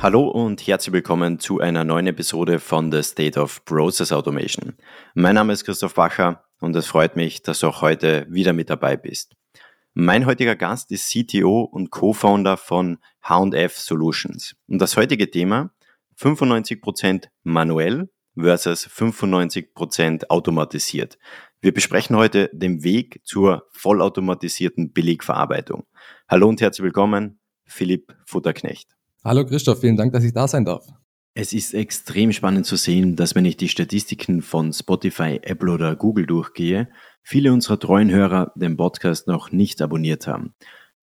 Hallo und herzlich willkommen zu einer neuen Episode von The State of Process Automation. Mein Name ist Christoph Bacher und es freut mich, dass du auch heute wieder mit dabei bist. Mein heutiger Gast ist CTO und Co-Founder von H&F Solutions. Und das heutige Thema 95% manuell versus 95% automatisiert. Wir besprechen heute den Weg zur vollautomatisierten Billigverarbeitung. Hallo und herzlich willkommen, Philipp Futterknecht. Hallo Christoph, vielen Dank, dass ich da sein darf. Es ist extrem spannend zu sehen, dass wenn ich die Statistiken von Spotify, Apple oder Google durchgehe, viele unserer treuen Hörer den Podcast noch nicht abonniert haben.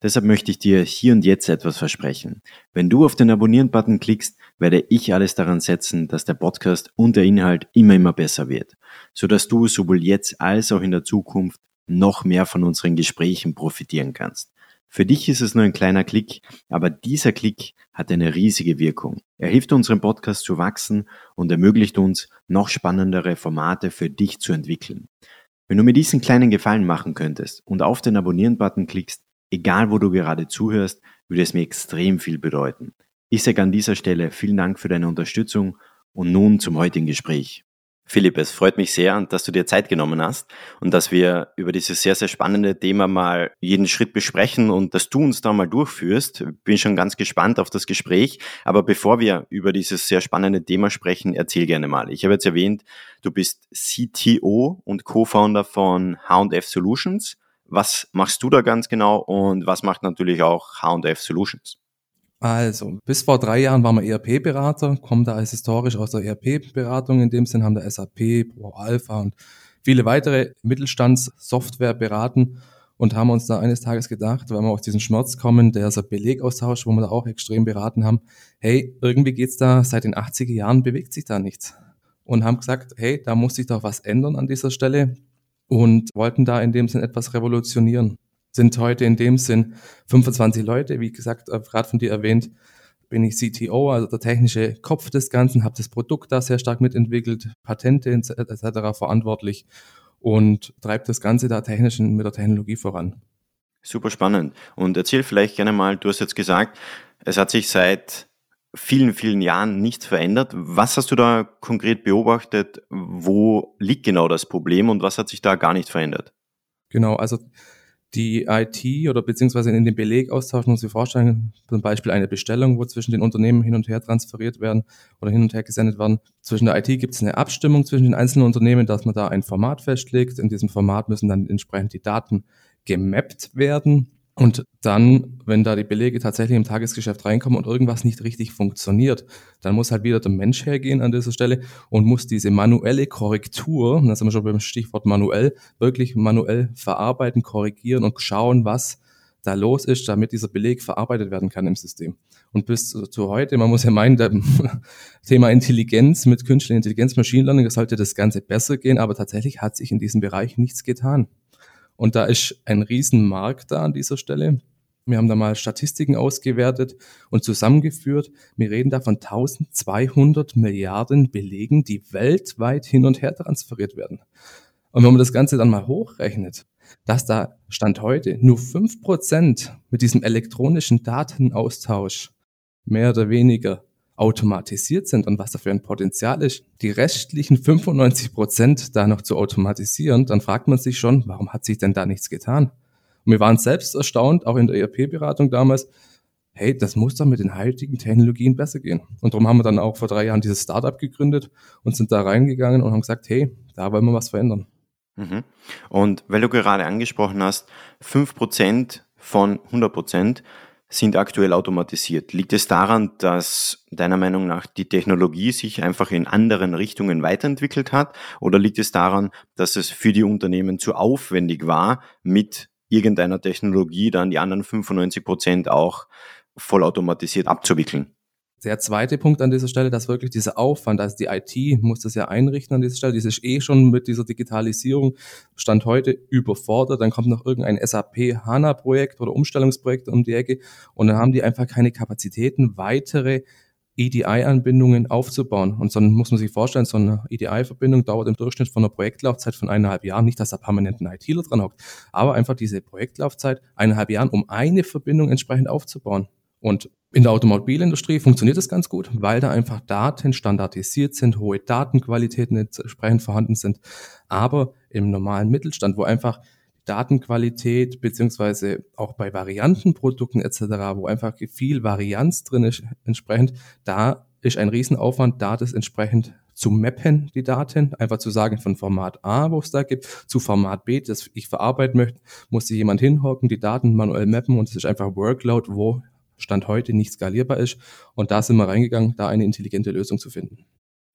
Deshalb möchte ich dir hier und jetzt etwas versprechen. Wenn du auf den Abonnieren-Button klickst, werde ich alles daran setzen, dass der Podcast und der Inhalt immer, immer besser wird, sodass du sowohl jetzt als auch in der Zukunft noch mehr von unseren Gesprächen profitieren kannst. Für dich ist es nur ein kleiner Klick, aber dieser Klick hat eine riesige Wirkung. Er hilft unserem Podcast zu wachsen und ermöglicht uns, noch spannendere Formate für dich zu entwickeln. Wenn du mir diesen kleinen Gefallen machen könntest und auf den Abonnieren-Button klickst, egal wo du gerade zuhörst, würde es mir extrem viel bedeuten. Ich sage an dieser Stelle vielen Dank für deine Unterstützung und nun zum heutigen Gespräch. Philipp, es freut mich sehr, dass du dir Zeit genommen hast und dass wir über dieses sehr, sehr spannende Thema mal jeden Schritt besprechen und dass du uns da mal durchführst. Bin schon ganz gespannt auf das Gespräch. Aber bevor wir über dieses sehr spannende Thema sprechen, erzähl gerne mal. Ich habe jetzt erwähnt, du bist CTO und Co-Founder von H&F Solutions. Was machst du da ganz genau und was macht natürlich auch H&F Solutions? Also, bis vor drei Jahren waren wir ERP-Berater, kommen da als historisch aus der ERP-Beratung in dem Sinn, haben da SAP, Pro Alpha und viele weitere Mittelstandssoftware beraten und haben uns da eines Tages gedacht, weil wir aus diesem Schmerz kommen, der ist ein Belegaustausch, wo wir da auch extrem beraten haben, hey, irgendwie geht's da, seit den 80er Jahren bewegt sich da nichts. Und haben gesagt, hey, da muss sich doch was ändern an dieser Stelle und wollten da in dem Sinn etwas revolutionieren sind heute in dem Sinn 25 Leute. Wie gesagt, äh, gerade von dir erwähnt, bin ich CTO, also der technische Kopf des Ganzen, habe das Produkt da sehr stark mitentwickelt, Patente etc. verantwortlich und treibt das Ganze da technisch mit der Technologie voran. Super spannend. Und erzähl vielleicht gerne mal, du hast jetzt gesagt, es hat sich seit vielen, vielen Jahren nichts verändert. Was hast du da konkret beobachtet? Wo liegt genau das Problem und was hat sich da gar nicht verändert? Genau, also die IT oder beziehungsweise in den Belegaustausch muss ich vorstellen, zum Beispiel eine Bestellung, wo zwischen den Unternehmen hin und her transferiert werden oder hin und her gesendet werden. Zwischen der IT gibt es eine Abstimmung zwischen den einzelnen Unternehmen, dass man da ein Format festlegt. In diesem Format müssen dann entsprechend die Daten gemappt werden. Und dann, wenn da die Belege tatsächlich im Tagesgeschäft reinkommen und irgendwas nicht richtig funktioniert, dann muss halt wieder der Mensch hergehen an dieser Stelle und muss diese manuelle Korrektur, und da sind wir schon beim Stichwort manuell, wirklich manuell verarbeiten, korrigieren und schauen, was da los ist, damit dieser Beleg verarbeitet werden kann im System. Und bis zu, heute, man muss ja meinen, der Thema Intelligenz mit künstlicher Intelligenz, Machine Learning, sollte das Ganze besser gehen, aber tatsächlich hat sich in diesem Bereich nichts getan. Und da ist ein Riesenmarkt da an dieser Stelle. Wir haben da mal Statistiken ausgewertet und zusammengeführt. Wir reden da von 1200 Milliarden Belegen, die weltweit hin und her transferiert werden. Und wenn man das Ganze dann mal hochrechnet, dass da Stand heute nur fünf Prozent mit diesem elektronischen Datenaustausch mehr oder weniger automatisiert sind und was da für ein Potenzial ist, die restlichen 95 Prozent da noch zu automatisieren, dann fragt man sich schon, warum hat sich denn da nichts getan? Und wir waren selbst erstaunt, auch in der ERP-Beratung damals, hey, das muss doch mit den heutigen Technologien besser gehen. Und darum haben wir dann auch vor drei Jahren dieses Startup gegründet und sind da reingegangen und haben gesagt, hey, da wollen wir was verändern. Mhm. Und weil du gerade angesprochen hast, fünf Prozent von 100 Prozent, sind aktuell automatisiert. Liegt es daran, dass deiner Meinung nach die Technologie sich einfach in anderen Richtungen weiterentwickelt hat? Oder liegt es daran, dass es für die Unternehmen zu aufwendig war, mit irgendeiner Technologie dann die anderen 95 Prozent auch vollautomatisiert abzuwickeln? Der zweite Punkt an dieser Stelle, dass wirklich dieser Aufwand, also die IT muss das ja einrichten an dieser Stelle, die ist eh schon mit dieser Digitalisierung Stand heute überfordert, dann kommt noch irgendein SAP HANA-Projekt oder Umstellungsprojekt um die Ecke und dann haben die einfach keine Kapazitäten, weitere EDI-Anbindungen aufzubauen. Und dann muss man sich vorstellen, so eine EDI-Verbindung dauert im Durchschnitt von einer Projektlaufzeit von eineinhalb Jahren, nicht, dass da permanent ein ITler dran hockt, aber einfach diese Projektlaufzeit eineinhalb Jahren, um eine Verbindung entsprechend aufzubauen. Und in der Automobilindustrie funktioniert das ganz gut, weil da einfach Daten standardisiert sind, hohe Datenqualitäten entsprechend vorhanden sind. Aber im normalen Mittelstand, wo einfach Datenqualität beziehungsweise auch bei Variantenprodukten etc., wo einfach viel Varianz drin ist, entsprechend, da ist ein Riesenaufwand, da das entsprechend zu mappen, die Daten, einfach zu sagen, von Format A, wo es da gibt, zu Format B, das ich verarbeiten möchte, muss sich jemand hinhocken, die Daten manuell mappen und es ist einfach Workload, wo Stand heute nicht skalierbar ist. Und da sind wir reingegangen, da eine intelligente Lösung zu finden.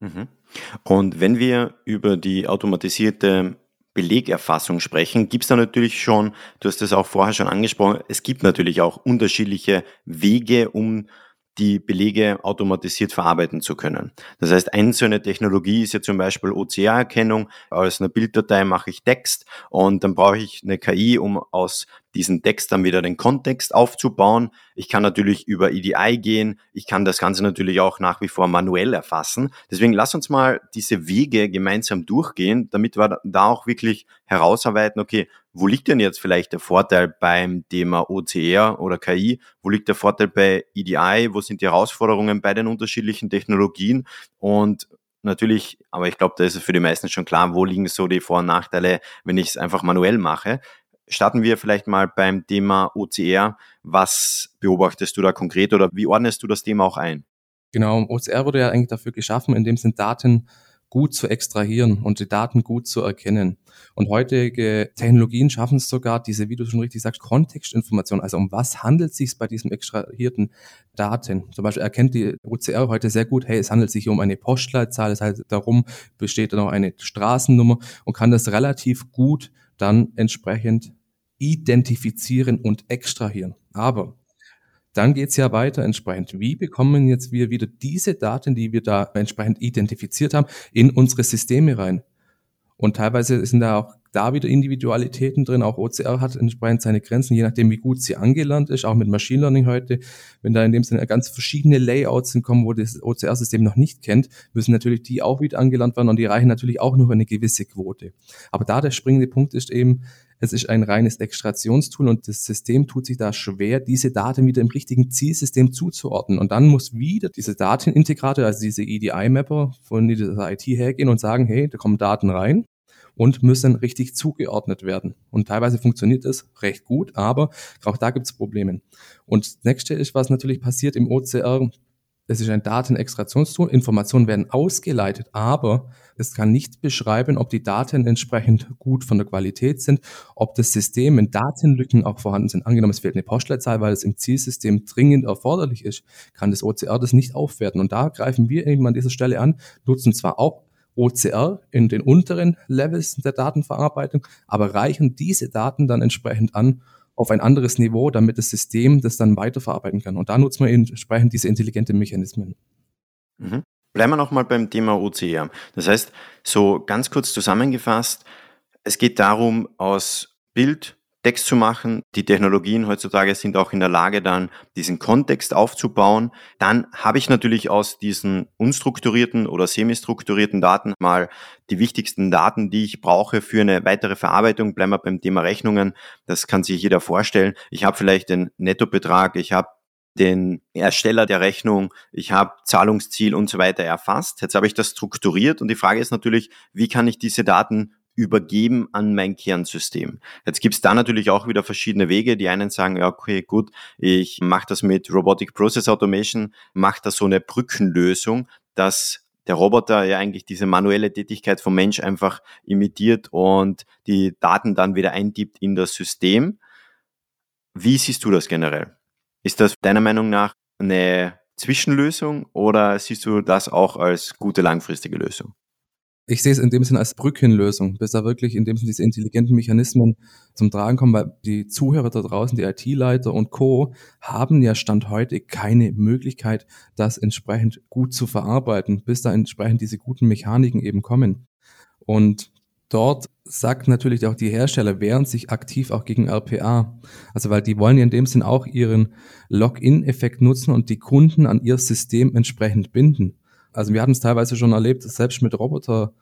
Mhm. Und wenn wir über die automatisierte Belegerfassung sprechen, gibt es da natürlich schon, du hast das auch vorher schon angesprochen, es gibt natürlich auch unterschiedliche Wege, um die Belege automatisiert verarbeiten zu können. Das heißt, eine Technologie ist ja zum Beispiel OCR-Erkennung. Aus einer Bilddatei mache ich Text und dann brauche ich eine KI, um aus diesen Text dann wieder den Kontext aufzubauen. Ich kann natürlich über EDI gehen. Ich kann das Ganze natürlich auch nach wie vor manuell erfassen. Deswegen lass uns mal diese Wege gemeinsam durchgehen, damit wir da auch wirklich herausarbeiten, okay, wo liegt denn jetzt vielleicht der Vorteil beim Thema OCR oder KI? Wo liegt der Vorteil bei EDI? Wo sind die Herausforderungen bei den unterschiedlichen Technologien? Und natürlich, aber ich glaube, da ist es für die meisten schon klar, wo liegen so die Vor- und Nachteile, wenn ich es einfach manuell mache. Starten wir vielleicht mal beim Thema OCR. Was beobachtest du da konkret oder wie ordnest du das Thema auch ein? Genau, OCR wurde ja eigentlich dafür geschaffen, indem es Daten gut zu extrahieren und die Daten gut zu erkennen. Und heutige Technologien schaffen es sogar, diese, wie du schon richtig sagst, Kontextinformation, also um was handelt es sich bei diesen extrahierten Daten? Zum Beispiel erkennt die OCR heute sehr gut, hey, es handelt sich um eine Postleitzahl, es heißt darum besteht noch eine Straßennummer und kann das relativ gut dann entsprechend identifizieren und extrahieren. Aber dann geht's ja weiter entsprechend. Wie bekommen jetzt wir wieder diese Daten, die wir da entsprechend identifiziert haben, in unsere Systeme rein? Und teilweise sind da auch da wieder Individualitäten drin. Auch OCR hat entsprechend seine Grenzen, je nachdem, wie gut sie angelernt ist. Auch mit Machine Learning heute, wenn da in dem Sinne ganz verschiedene Layouts sind, kommen, wo das OCR-System noch nicht kennt, müssen natürlich die auch wieder angelernt werden und die reichen natürlich auch nur eine gewisse Quote. Aber da der springende Punkt ist eben, es ist ein reines Extraktionstool und das System tut sich da schwer, diese Daten wieder im richtigen Zielsystem zuzuordnen. Und dann muss wieder diese Datenintegrator, also diese EDI-Mapper von dieser IT hergehen und sagen, hey, da kommen Daten rein und müssen richtig zugeordnet werden. Und teilweise funktioniert es recht gut, aber auch da gibt es Probleme. Und das nächste ist, was natürlich passiert im OCR, es ist ein Datenextraktionstool, Informationen werden ausgeleitet, aber es kann nicht beschreiben, ob die Daten entsprechend gut von der Qualität sind, ob das System in Datenlücken auch vorhanden sind. Angenommen, es fehlt eine Postleitzahl, weil es im Zielsystem dringend erforderlich ist, kann das OCR das nicht aufwerten. Und da greifen wir eben an dieser Stelle an, nutzen zwar auch OCR in den unteren Levels der Datenverarbeitung, aber reichen diese Daten dann entsprechend an, auf ein anderes Niveau, damit das System das dann weiterverarbeiten kann. Und da nutzt man entsprechend diese intelligenten Mechanismen. Mhm. Bleiben wir nochmal beim Thema OCR. Das heißt, so ganz kurz zusammengefasst, es geht darum, aus Bild, Text zu machen. Die Technologien heutzutage sind auch in der Lage, dann diesen Kontext aufzubauen. Dann habe ich natürlich aus diesen unstrukturierten oder semi-strukturierten Daten mal die wichtigsten Daten, die ich brauche für eine weitere Verarbeitung. Bleiben wir beim Thema Rechnungen. Das kann sich jeder vorstellen. Ich habe vielleicht den Nettobetrag, ich habe den Ersteller der Rechnung, ich habe Zahlungsziel und so weiter erfasst. Jetzt habe ich das strukturiert und die Frage ist natürlich, wie kann ich diese Daten übergeben an mein Kernsystem. Jetzt gibt es da natürlich auch wieder verschiedene Wege. Die einen sagen, ja, okay, gut, ich mache das mit Robotic Process Automation, mache da so eine Brückenlösung, dass der Roboter ja eigentlich diese manuelle Tätigkeit vom Mensch einfach imitiert und die Daten dann wieder eintippt in das System. Wie siehst du das generell? Ist das deiner Meinung nach eine Zwischenlösung oder siehst du das auch als gute langfristige Lösung? Ich sehe es in dem Sinn als Brückenlösung, bis da wirklich in dem Sinn diese intelligenten Mechanismen zum Tragen kommen, weil die Zuhörer da draußen, die IT-Leiter und Co. haben ja Stand heute keine Möglichkeit, das entsprechend gut zu verarbeiten, bis da entsprechend diese guten Mechaniken eben kommen. Und dort sagt natürlich auch die Hersteller, wehren sich aktiv auch gegen RPA. Also weil die wollen ja in dem Sinn auch ihren Login-Effekt nutzen und die Kunden an ihr System entsprechend binden. Also wir hatten es teilweise schon erlebt, selbst mit Roboter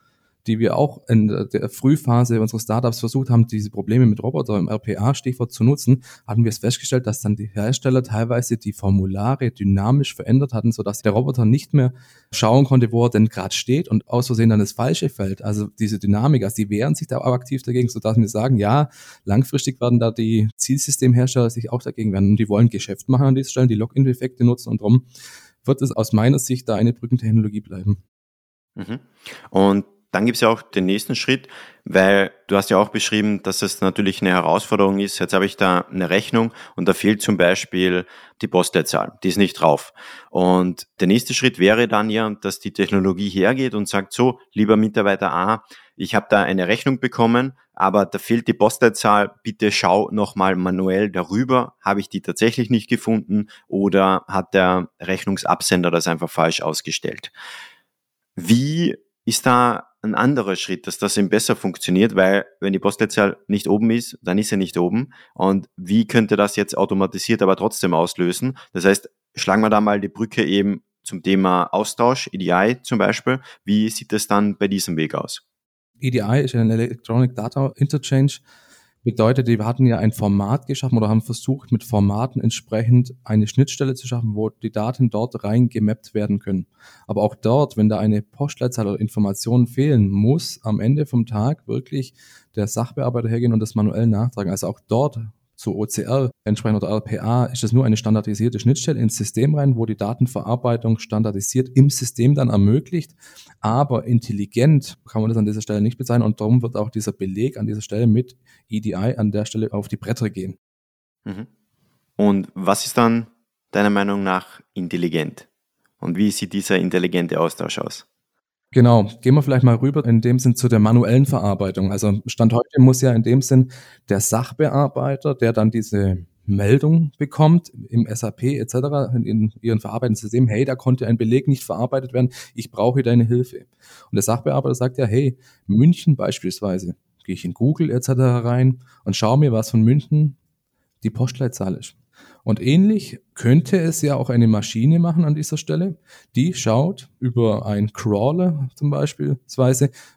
die wir auch in der Frühphase unserer Startups versucht haben, diese Probleme mit Roboter im RPA-Stichwort zu nutzen, hatten wir es festgestellt, dass dann die Hersteller teilweise die Formulare dynamisch verändert hatten, sodass der Roboter nicht mehr schauen konnte, wo er denn gerade steht und aus Versehen dann das Falsche fällt. Also diese Dynamik, also die wehren sich da auch aktiv dagegen, sodass wir sagen, ja, langfristig werden da die Zielsystemhersteller sich auch dagegen wehren und die wollen Geschäft machen an dieser Stelle, die Login-Effekte nutzen und darum wird es aus meiner Sicht da eine Brückentechnologie bleiben. Mhm. Und dann gibt es ja auch den nächsten Schritt, weil du hast ja auch beschrieben, dass es natürlich eine Herausforderung ist. Jetzt habe ich da eine Rechnung und da fehlt zum Beispiel die Postleitzahl, die ist nicht drauf. Und der nächste Schritt wäre dann ja, dass die Technologie hergeht und sagt so, lieber Mitarbeiter A, ich habe da eine Rechnung bekommen, aber da fehlt die Postleitzahl, bitte schau nochmal manuell darüber, habe ich die tatsächlich nicht gefunden oder hat der Rechnungsabsender das einfach falsch ausgestellt. Wie ist da ein anderer Schritt, dass das eben besser funktioniert, weil wenn die Postleitzahl nicht oben ist, dann ist sie nicht oben. Und wie könnte das jetzt automatisiert aber trotzdem auslösen? Das heißt, schlagen wir da mal die Brücke eben zum Thema Austausch, EDI zum Beispiel. Wie sieht es dann bei diesem Weg aus? EDI ist ein Electronic Data Interchange bedeutet, wir hatten ja ein Format geschaffen oder haben versucht, mit Formaten entsprechend eine Schnittstelle zu schaffen, wo die Daten dort rein gemappt werden können. Aber auch dort, wenn da eine Postleitzahl oder Informationen fehlen, muss am Ende vom Tag wirklich der Sachbearbeiter hergehen und das manuell nachtragen. Also auch dort zu OCR entsprechend oder RPA ist es nur eine standardisierte Schnittstelle ins System rein, wo die Datenverarbeitung standardisiert im System dann ermöglicht. Aber intelligent kann man das an dieser Stelle nicht bezeichnen und darum wird auch dieser Beleg an dieser Stelle mit EDI an der Stelle auf die Bretter gehen. Mhm. Und was ist dann deiner Meinung nach intelligent? Und wie sieht dieser intelligente Austausch aus? Genau, gehen wir vielleicht mal rüber in dem Sinn zu der manuellen Verarbeitung. Also Stand heute muss ja in dem Sinn der Sachbearbeiter, der dann diese Meldung bekommt im SAP etc. in ihren verarbeitenden System, hey, da konnte ein Beleg nicht verarbeitet werden, ich brauche deine Hilfe. Und der Sachbearbeiter sagt ja, hey, München beispielsweise, gehe ich in Google etc. rein und schaue mir, was von München die Postleitzahl ist. Und ähnlich könnte es ja auch eine Maschine machen an dieser Stelle, die schaut über ein Crawler zum Beispiel,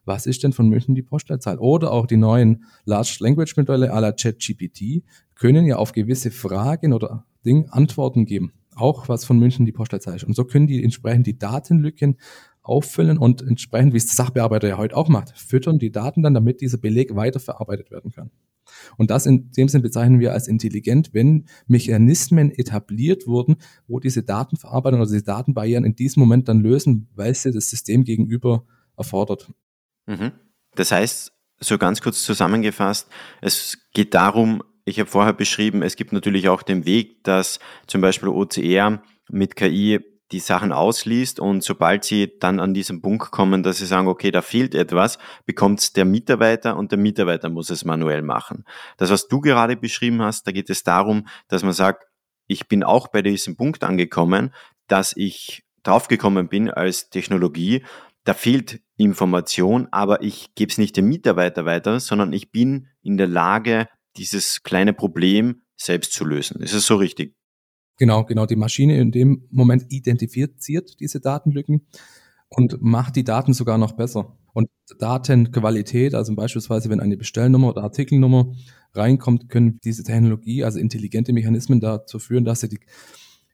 was ist denn von München die Postleitzahl? Oder auch die neuen Large Language Modelle à la ChatGPT können ja auf gewisse Fragen oder Dinge Antworten geben. Auch was von München die Postleitzahl ist. Und so können die entsprechend die Datenlücken auffüllen und entsprechend, wie es der Sachbearbeiter ja heute auch macht, füttern die Daten dann, damit dieser Beleg weiterverarbeitet werden kann. Und das in dem Sinn bezeichnen wir als intelligent, wenn Mechanismen etabliert wurden, wo diese Datenverarbeitung oder diese Datenbarrieren in diesem Moment dann lösen, weil sie das System gegenüber erfordert. Mhm. Das heißt, so ganz kurz zusammengefasst, es geht darum, ich habe vorher beschrieben, es gibt natürlich auch den Weg, dass zum Beispiel OCR mit KI die Sachen ausliest und sobald sie dann an diesen Punkt kommen, dass sie sagen, okay, da fehlt etwas, bekommt der Mitarbeiter und der Mitarbeiter muss es manuell machen. Das, was du gerade beschrieben hast, da geht es darum, dass man sagt, ich bin auch bei diesem Punkt angekommen, dass ich draufgekommen bin als Technologie, da fehlt Information, aber ich gebe es nicht dem Mitarbeiter weiter, sondern ich bin in der Lage, dieses kleine Problem selbst zu lösen. Ist es so richtig? Genau, genau. Die Maschine in dem Moment identifiziert diese Datenlücken und macht die Daten sogar noch besser. Und Datenqualität, also beispielsweise, wenn eine Bestellnummer oder Artikelnummer reinkommt, können diese Technologie, also intelligente Mechanismen dazu führen, dass sie die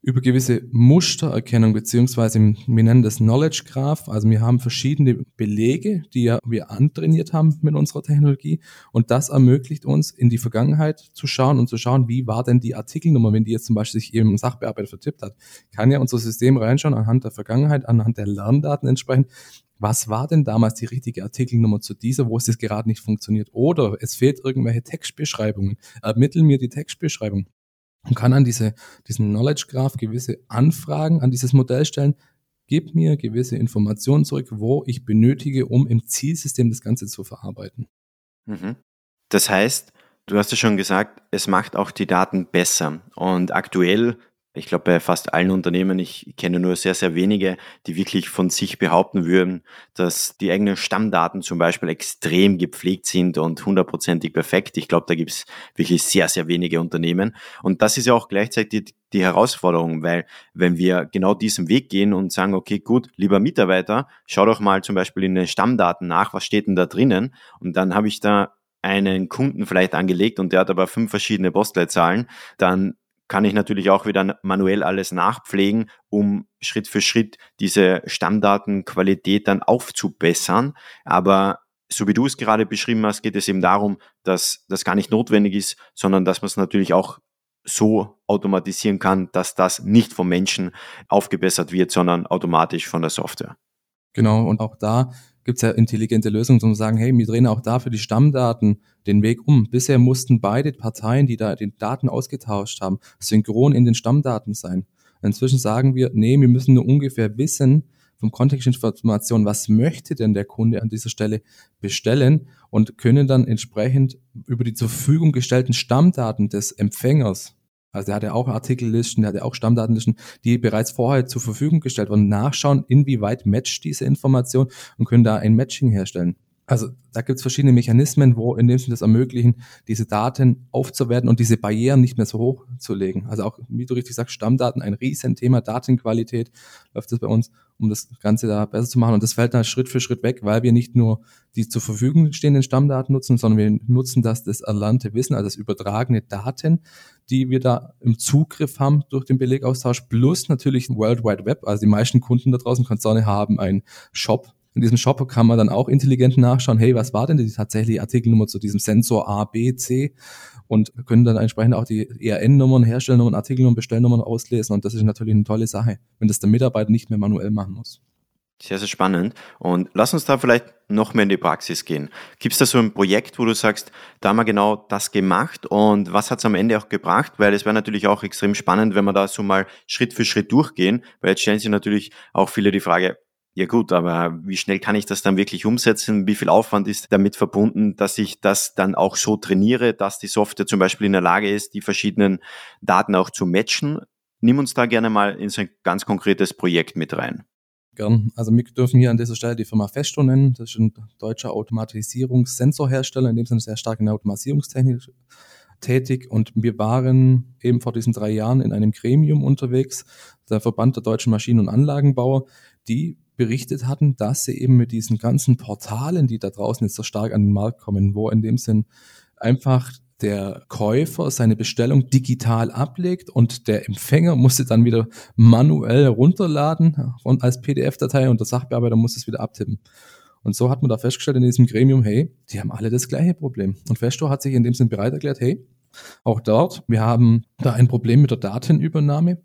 über gewisse Mustererkennung beziehungsweise wir nennen das Knowledge Graph. Also wir haben verschiedene Belege, die ja wir antrainiert haben mit unserer Technologie und das ermöglicht uns in die Vergangenheit zu schauen und zu schauen, wie war denn die Artikelnummer, wenn die jetzt zum Beispiel sich eben Sachbearbeiter vertippt hat, kann ja unser System reinschauen anhand der Vergangenheit, anhand der Lerndaten entsprechend. Was war denn damals die richtige Artikelnummer zu dieser, wo es jetzt gerade nicht funktioniert? Oder es fehlt irgendwelche Textbeschreibungen. Ermitteln mir die Textbeschreibung und kann an diese, diesen Knowledge Graph gewisse Anfragen an dieses Modell stellen. Gib mir gewisse Informationen zurück, wo ich benötige, um im Zielsystem das Ganze zu verarbeiten. Mhm. Das heißt, du hast ja schon gesagt, es macht auch die Daten besser. Und aktuell ich glaube, bei fast allen Unternehmen, ich kenne nur sehr, sehr wenige, die wirklich von sich behaupten würden, dass die eigenen Stammdaten zum Beispiel extrem gepflegt sind und hundertprozentig perfekt. Ich glaube, da gibt es wirklich sehr, sehr wenige Unternehmen. Und das ist ja auch gleichzeitig die Herausforderung, weil wenn wir genau diesen Weg gehen und sagen, okay, gut, lieber Mitarbeiter, schau doch mal zum Beispiel in den Stammdaten nach, was steht denn da drinnen? Und dann habe ich da einen Kunden vielleicht angelegt und der hat aber fünf verschiedene Postleitzahlen, dann kann ich natürlich auch wieder manuell alles nachpflegen, um Schritt für Schritt diese Stammdatenqualität dann aufzubessern. Aber so wie du es gerade beschrieben hast, geht es eben darum, dass das gar nicht notwendig ist, sondern dass man es natürlich auch so automatisieren kann, dass das nicht vom Menschen aufgebessert wird, sondern automatisch von der Software. Genau, und auch da gibt es ja intelligente Lösungen, um zu sagen, hey, wir drehen auch da für die Stammdaten den Weg um. Bisher mussten beide Parteien, die da die Daten ausgetauscht haben, synchron in den Stammdaten sein. Inzwischen sagen wir, nee, wir müssen nur ungefähr wissen, vom Kontextinformation, was möchte denn der Kunde an dieser Stelle bestellen und können dann entsprechend über die zur Verfügung gestellten Stammdaten des Empfängers also der hat ja auch Artikellisten, der hat ja auch Stammdatenlisten, die bereits vorher zur Verfügung gestellt wurden, nachschauen, inwieweit matcht diese Information und können da ein Matching herstellen. Also da gibt es verschiedene Mechanismen, wo in dem sie das ermöglichen, diese Daten aufzuwerten und diese Barrieren nicht mehr so hoch zu legen. Also auch, wie du richtig sagst, Stammdaten, ein Riesenthema, Datenqualität läuft das bei uns, um das Ganze da besser zu machen. Und das fällt dann Schritt für Schritt weg, weil wir nicht nur die zur Verfügung stehenden Stammdaten nutzen, sondern wir nutzen das, das erlernte Wissen, also das übertragene Daten, die wir da im Zugriff haben durch den Belegaustausch, plus natürlich World Wide Web. Also die meisten Kunden da draußen, Konzerne haben einen Shop, in diesem Shop kann man dann auch intelligent nachschauen, hey, was war denn die tatsächliche Artikelnummer zu diesem Sensor A, B, C und können dann entsprechend auch die ERN-Nummern, Herstellnummern, Artikelnummern, Bestellnummern auslesen und das ist natürlich eine tolle Sache, wenn das der Mitarbeiter nicht mehr manuell machen muss. Sehr, sehr spannend. Und lass uns da vielleicht noch mehr in die Praxis gehen. Gibt es da so ein Projekt, wo du sagst, da haben wir genau das gemacht und was hat es am Ende auch gebracht? Weil es wäre natürlich auch extrem spannend, wenn wir da so mal Schritt für Schritt durchgehen, weil jetzt stellen sich natürlich auch viele die Frage, ja gut, aber wie schnell kann ich das dann wirklich umsetzen? Wie viel Aufwand ist damit verbunden, dass ich das dann auch so trainiere, dass die Software zum Beispiel in der Lage ist, die verschiedenen Daten auch zu matchen? Nimm uns da gerne mal in so ein ganz konkretes Projekt mit rein. Gern. Also wir dürfen hier an dieser Stelle die Firma Festo nennen. Das ist ein deutscher Automatisierungssensorhersteller, in dem Sinne sehr stark in der Automatisierungstechnik tätig und wir waren eben vor diesen drei Jahren in einem Gremium unterwegs, der Verband der deutschen Maschinen- und Anlagenbauer, die berichtet hatten, dass sie eben mit diesen ganzen Portalen, die da draußen jetzt so stark an den Markt kommen, wo in dem Sinn einfach der Käufer seine Bestellung digital ablegt und der Empfänger muss sie dann wieder manuell runterladen und als PDF-Datei und der Sachbearbeiter muss es wieder abtippen. Und so hat man da festgestellt in diesem Gremium, hey, die haben alle das gleiche Problem. Und Festo hat sich in dem Sinn bereit erklärt, hey, auch dort, wir haben da ein Problem mit der Datenübernahme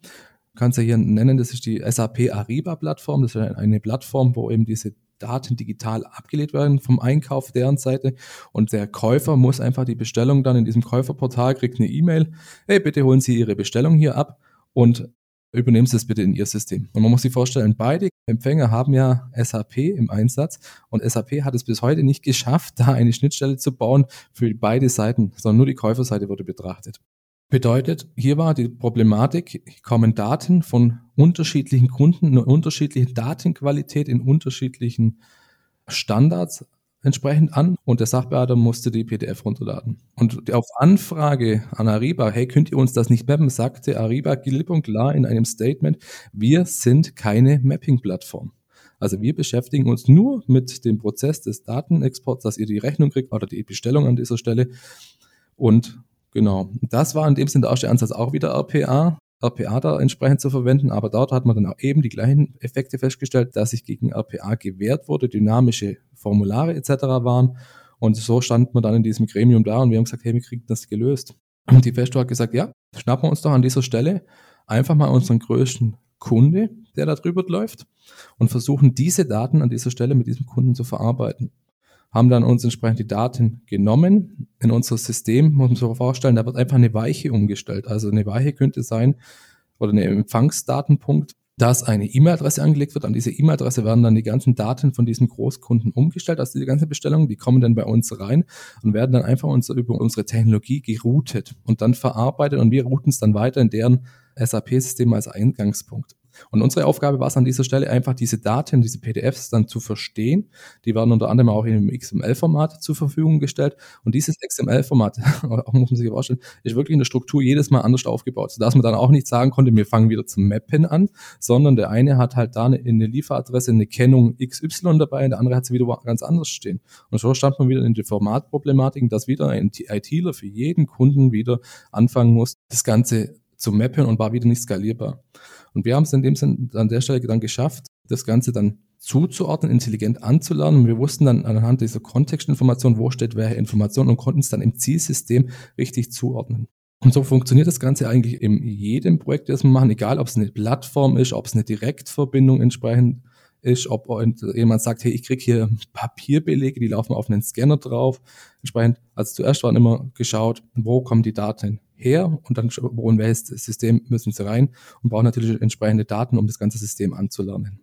kannst ja hier nennen, das ist die SAP Ariba-Plattform. Das ist eine Plattform, wo eben diese Daten digital abgelegt werden vom Einkauf deren Seite und der Käufer muss einfach die Bestellung dann in diesem Käuferportal kriegt eine E-Mail, hey, bitte holen Sie Ihre Bestellung hier ab und übernehmen Sie es bitte in Ihr System. Und man muss sich vorstellen, beide Empfänger haben ja SAP im Einsatz und SAP hat es bis heute nicht geschafft, da eine Schnittstelle zu bauen für beide Seiten, sondern nur die Käuferseite wurde betrachtet. Bedeutet, hier war die Problematik, kommen Daten von unterschiedlichen Kunden, eine unterschiedliche Datenqualität in unterschiedlichen Standards entsprechend an und der Sachbearbeiter musste die PDF runterladen. Und auf Anfrage an Ariba, hey, könnt ihr uns das nicht mappen, sagte Ariba klipp und klar in einem Statement, wir sind keine Mapping-Plattform. Also wir beschäftigen uns nur mit dem Prozess des Datenexports, dass ihr die Rechnung kriegt oder die Bestellung an dieser Stelle und Genau. Das war in dem Sinne der erste Ansatz auch wieder RPA. RPA da entsprechend zu verwenden, aber dort hat man dann auch eben die gleichen Effekte festgestellt, dass sich gegen RPA gewährt wurde, dynamische Formulare etc. waren und so stand man dann in diesem Gremium da und wir haben gesagt, hey, wir kriegen das gelöst. Und die Festo hat gesagt, ja, schnappen wir uns doch an dieser Stelle einfach mal unseren größten Kunde, der da drüber läuft und versuchen diese Daten an dieser Stelle mit diesem Kunden zu verarbeiten haben dann uns entsprechend die Daten genommen in unser System, muss man sich vorstellen, da wird einfach eine Weiche umgestellt. Also eine Weiche könnte sein, oder eine Empfangsdatenpunkt, dass eine E-Mail-Adresse angelegt wird. An diese E-Mail-Adresse werden dann die ganzen Daten von diesem Großkunden umgestellt, also die ganze Bestellung, die kommen dann bei uns rein und werden dann einfach uns, über unsere Technologie geroutet und dann verarbeitet und wir routen es dann weiter in deren SAP-System als Eingangspunkt. Und unsere Aufgabe war es an dieser Stelle einfach, diese Daten, diese PDFs dann zu verstehen. Die werden unter anderem auch im XML-Format zur Verfügung gestellt. Und dieses XML-Format, auch muss man sich vorstellen, ist wirklich in der Struktur jedes Mal anders aufgebaut, sodass man dann auch nicht sagen konnte, wir fangen wieder zum Mappen an, sondern der eine hat halt da in der Lieferadresse eine Kennung XY dabei, der andere hat sie wieder ganz anders stehen. Und so stand man wieder in die Formatproblematik, dass wieder ein ITler für jeden Kunden wieder anfangen muss, das Ganze zu mappen und war wieder nicht skalierbar. Und wir haben es in dem Sinn an der Stelle dann geschafft, das Ganze dann zuzuordnen, intelligent anzulernen. Wir wussten dann anhand dieser Kontextinformation, wo steht welche Information und konnten es dann im Zielsystem richtig zuordnen. Und so funktioniert das Ganze eigentlich in jedem Projekt, das wir machen, egal ob es eine Plattform ist, ob es eine Direktverbindung entsprechend ist, ob jemand sagt, hey, ich krieg hier Papierbelege, die laufen auf einen Scanner drauf. Entsprechend, also zuerst waren immer geschaut, wo kommen die Daten her und dann in welches System müssen sie rein und brauchen natürlich entsprechende Daten, um das ganze System anzulernen.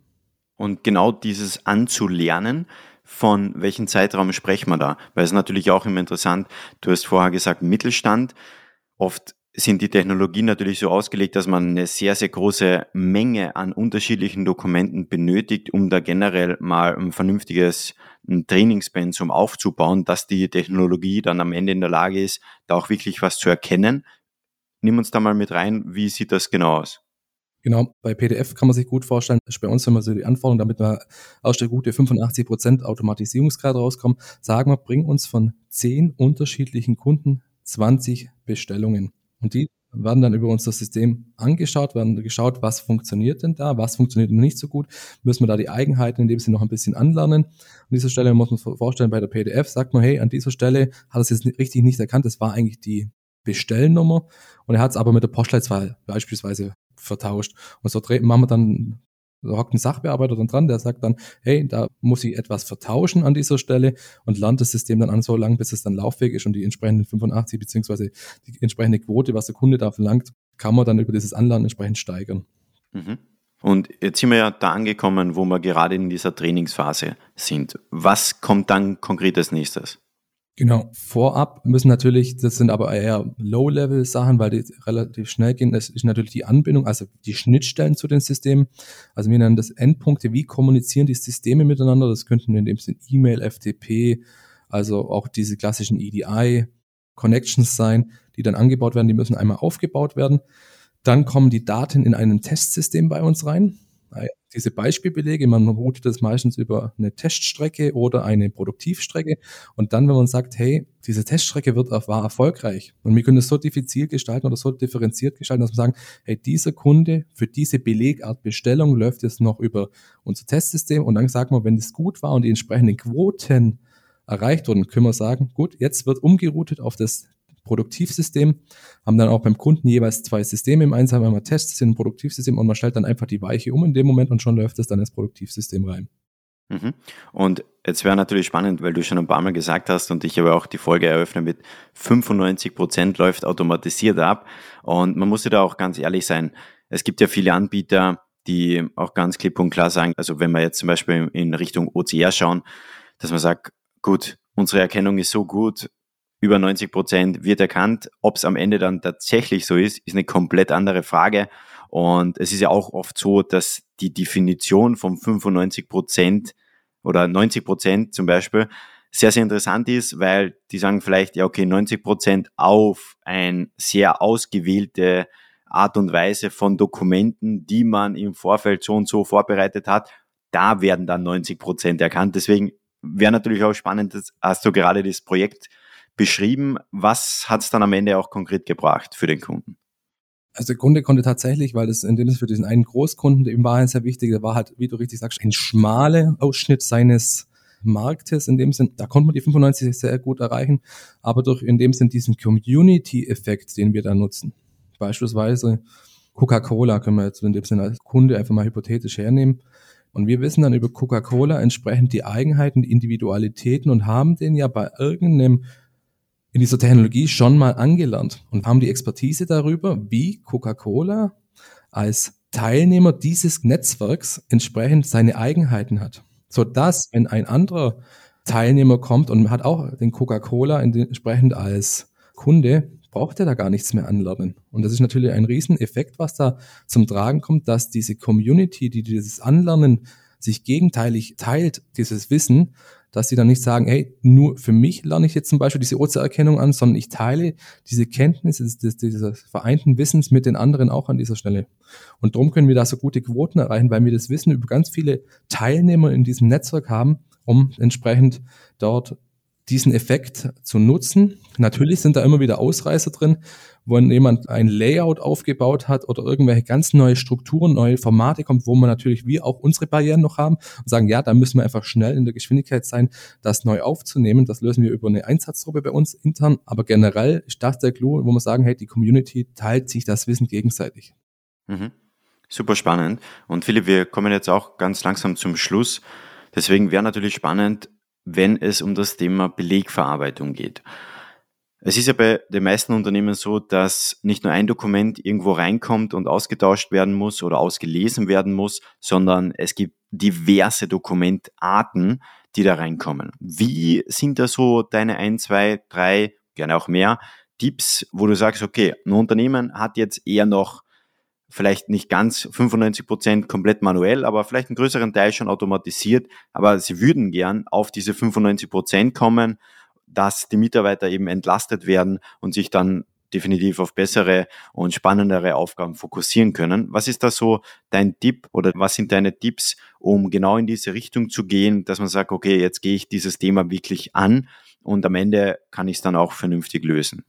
Und genau dieses anzulernen, von welchem Zeitraum sprechen wir da? Weil es natürlich auch immer interessant, du hast vorher gesagt Mittelstand. Oft sind die Technologien natürlich so ausgelegt, dass man eine sehr, sehr große Menge an unterschiedlichen Dokumenten benötigt, um da generell mal ein vernünftiges Trainingspensum aufzubauen, dass die Technologie dann am Ende in der Lage ist, da auch wirklich was zu erkennen. Nimm uns da mal mit rein, wie sieht das genau aus? Genau, bei PDF kann man sich gut vorstellen, das ist bei uns immer so die Anforderung, damit wir aus der gute 85% Automatisierungsgrad rauskommen, sagen wir, bring uns von 10 unterschiedlichen Kunden 20 Bestellungen. Und die werden dann über unser System angeschaut, werden geschaut, was funktioniert denn da, was funktioniert nicht so gut, müssen wir da die Eigenheiten in dem Sinne noch ein bisschen anlernen. An dieser Stelle muss man sich vorstellen, bei der PDF sagt man, hey, an dieser Stelle hat es jetzt richtig nicht erkannt, das war eigentlich die Bestellnummer und er hat es aber mit der Postleitzahl beispielsweise vertauscht. Und so machen wir dann da hockt ein Sachbearbeiter dann dran, der sagt dann, hey, da muss ich etwas vertauschen an dieser Stelle und lernt das System dann an so lange, bis es dann lauffähig ist und die entsprechenden 85 beziehungsweise die entsprechende Quote, was der Kunde da verlangt, kann man dann über dieses Anlernen entsprechend steigern. Mhm. Und jetzt sind wir ja da angekommen, wo wir gerade in dieser Trainingsphase sind. Was kommt dann konkret als nächstes? Genau, vorab müssen natürlich, das sind aber eher Low-Level-Sachen, weil die relativ schnell gehen. Das ist natürlich die Anbindung, also die Schnittstellen zu den Systemen. Also wir nennen das Endpunkte. Wie kommunizieren die Systeme miteinander? Das könnten in dem Sinne E-Mail, FTP, also auch diese klassischen EDI-Connections sein, die dann angebaut werden. Die müssen einmal aufgebaut werden. Dann kommen die Daten in einem Testsystem bei uns rein diese Beispielbelege, man routet das meistens über eine Teststrecke oder eine Produktivstrecke. Und dann, wenn man sagt, hey, diese Teststrecke wird, war erfolgreich und wir können es so diffizil gestalten oder so differenziert gestalten, dass wir sagen, hey, dieser Kunde für diese Belegart Bestellung läuft jetzt noch über unser Testsystem und dann sagen wir, wenn es gut war und die entsprechenden Quoten erreicht wurden, können wir sagen, gut, jetzt wird umgeroutet auf das Produktivsystem, haben dann auch beim Kunden jeweils zwei Systeme im Einsatz, einmal Testsystem, ein Produktivsystem und man stellt dann einfach die Weiche um in dem Moment und schon läuft es dann ins Produktivsystem rein. Mhm. Und jetzt wäre natürlich spannend, weil du schon ein paar Mal gesagt hast und ich habe auch die Folge eröffnet mit 95 Prozent läuft automatisiert ab. Und man muss ja da auch ganz ehrlich sein. Es gibt ja viele Anbieter, die auch ganz klipp und klar sagen, also wenn wir jetzt zum Beispiel in Richtung OCR schauen, dass man sagt, gut, unsere Erkennung ist so gut, über 90 Prozent wird erkannt. Ob es am Ende dann tatsächlich so ist, ist eine komplett andere Frage. Und es ist ja auch oft so, dass die Definition von 95 Prozent oder 90 Prozent zum Beispiel sehr, sehr interessant ist, weil die sagen vielleicht, ja, okay, 90 Prozent auf ein sehr ausgewählte Art und Weise von Dokumenten, die man im Vorfeld so und so vorbereitet hat, da werden dann 90 Prozent erkannt. Deswegen wäre natürlich auch spannend, dass, hast du gerade das Projekt beschrieben. Was hat es dann am Ende auch konkret gebracht für den Kunden? Also der Kunde konnte tatsächlich, weil das in dem für diesen einen Großkunden, dem war sehr wichtig, der war halt, wie du richtig sagst, ein schmaler Ausschnitt seines Marktes in dem Sinn, da konnte man die 95 sehr gut erreichen, aber durch in dem Sinn diesen Community-Effekt, den wir da nutzen. Beispielsweise Coca-Cola können wir jetzt in dem Sinn als Kunde einfach mal hypothetisch hernehmen. Und wir wissen dann über Coca-Cola entsprechend die Eigenheiten, die Individualitäten und haben den ja bei irgendeinem in dieser Technologie schon mal angelernt und haben die Expertise darüber, wie Coca-Cola als Teilnehmer dieses Netzwerks entsprechend seine Eigenheiten hat. So dass, wenn ein anderer Teilnehmer kommt und hat auch den Coca-Cola entsprechend als Kunde, braucht er da gar nichts mehr anlernen. Und das ist natürlich ein Rieseneffekt, was da zum Tragen kommt, dass diese Community, die dieses Anlernen sich gegenteilig teilt, dieses Wissen, dass sie dann nicht sagen, hey, nur für mich lerne ich jetzt zum Beispiel diese Ozeanerkennung an, sondern ich teile diese Kenntnisse dieses, dieses vereinten Wissens mit den anderen auch an dieser Stelle. Und darum können wir da so gute Quoten erreichen, weil wir das Wissen über ganz viele Teilnehmer in diesem Netzwerk haben, um entsprechend dort diesen Effekt zu nutzen. Natürlich sind da immer wieder Ausreißer drin, wo jemand ein Layout aufgebaut hat oder irgendwelche ganz neue Strukturen, neue Formate kommt, wo man natürlich wir auch unsere Barrieren noch haben und sagen, ja, da müssen wir einfach schnell in der Geschwindigkeit sein, das neu aufzunehmen. Das lösen wir über eine Einsatzgruppe bei uns intern. Aber generell ist das der Clou, wo man sagen, hey, die Community teilt sich das Wissen gegenseitig. Mhm. Super spannend. Und Philipp, wir kommen jetzt auch ganz langsam zum Schluss. Deswegen wäre natürlich spannend, wenn es um das Thema Belegverarbeitung geht. Es ist ja bei den meisten Unternehmen so, dass nicht nur ein Dokument irgendwo reinkommt und ausgetauscht werden muss oder ausgelesen werden muss, sondern es gibt diverse Dokumentarten, die da reinkommen. Wie sind da so deine ein, zwei, drei, gerne auch mehr Tipps, wo du sagst, okay, ein Unternehmen hat jetzt eher noch vielleicht nicht ganz 95 Prozent komplett manuell, aber vielleicht einen größeren Teil schon automatisiert. Aber sie würden gern auf diese 95 Prozent kommen, dass die Mitarbeiter eben entlastet werden und sich dann definitiv auf bessere und spannendere Aufgaben fokussieren können. Was ist da so dein Tipp oder was sind deine Tipps, um genau in diese Richtung zu gehen, dass man sagt, okay, jetzt gehe ich dieses Thema wirklich an und am Ende kann ich es dann auch vernünftig lösen?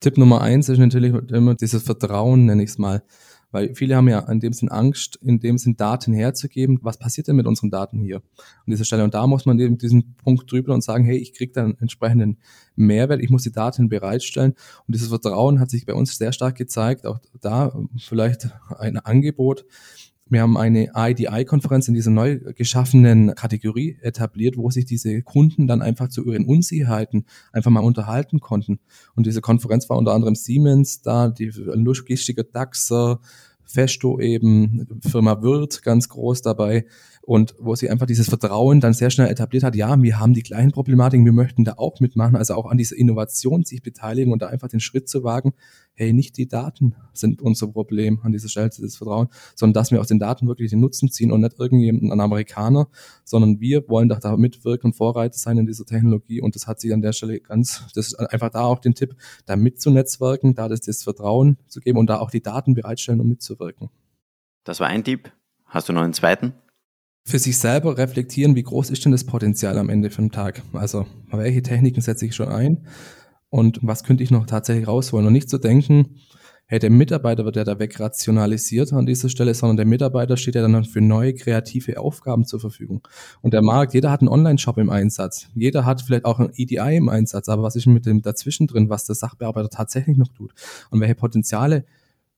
Tipp Nummer eins ist natürlich immer dieses Vertrauen, nenne ich es mal. Weil viele haben ja in dem Sinn Angst, in dem Sinn Daten herzugeben. Was passiert denn mit unseren Daten hier an dieser Stelle? Und da muss man eben diesen Punkt drüber und sagen, hey, ich kriege da einen entsprechenden Mehrwert, ich muss die Daten bereitstellen. Und dieses Vertrauen hat sich bei uns sehr stark gezeigt. Auch da vielleicht ein Angebot, wir haben eine IDI-Konferenz in dieser neu geschaffenen Kategorie etabliert, wo sich diese Kunden dann einfach zu ihren Unsicherheiten einfach mal unterhalten konnten. Und diese Konferenz war unter anderem Siemens da, die Logistiker DAXer, Festo eben, Firma Wirt ganz groß dabei und wo sie einfach dieses Vertrauen dann sehr schnell etabliert hat, ja, wir haben die gleichen Problematiken, wir möchten da auch mitmachen, also auch an dieser Innovation sich beteiligen und da einfach den Schritt zu wagen, hey, nicht die Daten sind unser Problem an dieser Stelle das Vertrauen, sondern dass wir aus den Daten wirklich den Nutzen ziehen und nicht irgendjemand, ein Amerikaner, sondern wir wollen doch da mitwirken Vorreiter sein in dieser Technologie und das hat sich an der Stelle ganz, das ist einfach da auch den Tipp, da mitzunetzwerken, da das, das Vertrauen zu geben und da auch die Daten bereitstellen, um mitzuwirken. Das war ein Tipp. Hast du noch einen zweiten? Für sich selber reflektieren, wie groß ist denn das Potenzial am Ende vom Tag? Also, welche Techniken setze ich schon ein? Und was könnte ich noch tatsächlich rausholen? Und nicht zu denken, hey, der Mitarbeiter wird ja da wegrationalisiert an dieser Stelle, sondern der Mitarbeiter steht ja dann für neue kreative Aufgaben zur Verfügung. Und der Markt, jeder hat einen Online-Shop im Einsatz. Jeder hat vielleicht auch ein EDI im Einsatz. Aber was ist mit dem dazwischen drin, was der Sachbearbeiter tatsächlich noch tut? Und welche Potenziale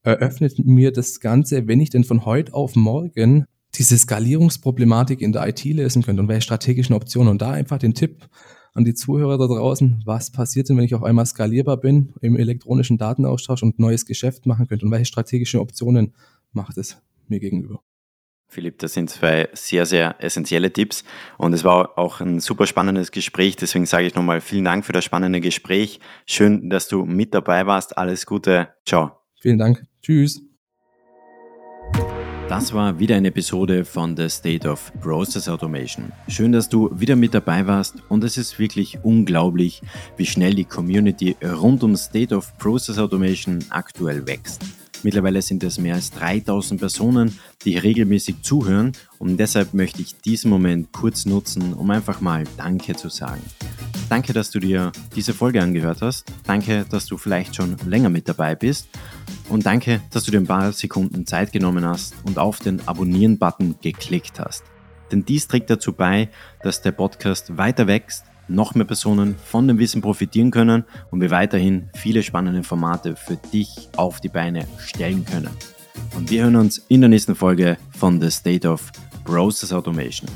eröffnet mir das Ganze, wenn ich denn von heute auf morgen diese Skalierungsproblematik in der IT lösen könnt und welche strategischen Optionen. Und da einfach den Tipp an die Zuhörer da draußen, was passiert denn, wenn ich auf einmal skalierbar bin im elektronischen Datenaustausch und neues Geschäft machen könnte und welche strategischen Optionen macht es mir gegenüber? Philipp, das sind zwei sehr, sehr essentielle Tipps und es war auch ein super spannendes Gespräch. Deswegen sage ich nochmal vielen Dank für das spannende Gespräch. Schön, dass du mit dabei warst. Alles Gute. Ciao. Vielen Dank. Tschüss. Das war wieder eine Episode von The State of Process Automation. Schön, dass du wieder mit dabei warst und es ist wirklich unglaublich, wie schnell die Community rund um State of Process Automation aktuell wächst. Mittlerweile sind es mehr als 3000 Personen, die regelmäßig zuhören und deshalb möchte ich diesen Moment kurz nutzen, um einfach mal Danke zu sagen. Danke, dass du dir diese Folge angehört hast. Danke, dass du vielleicht schon länger mit dabei bist. Und danke, dass du dir ein paar Sekunden Zeit genommen hast und auf den Abonnieren-Button geklickt hast. Denn dies trägt dazu bei, dass der Podcast weiter wächst, noch mehr Personen von dem Wissen profitieren können und wir weiterhin viele spannende Formate für dich auf die Beine stellen können. Und wir hören uns in der nächsten Folge von The State of Process Automation.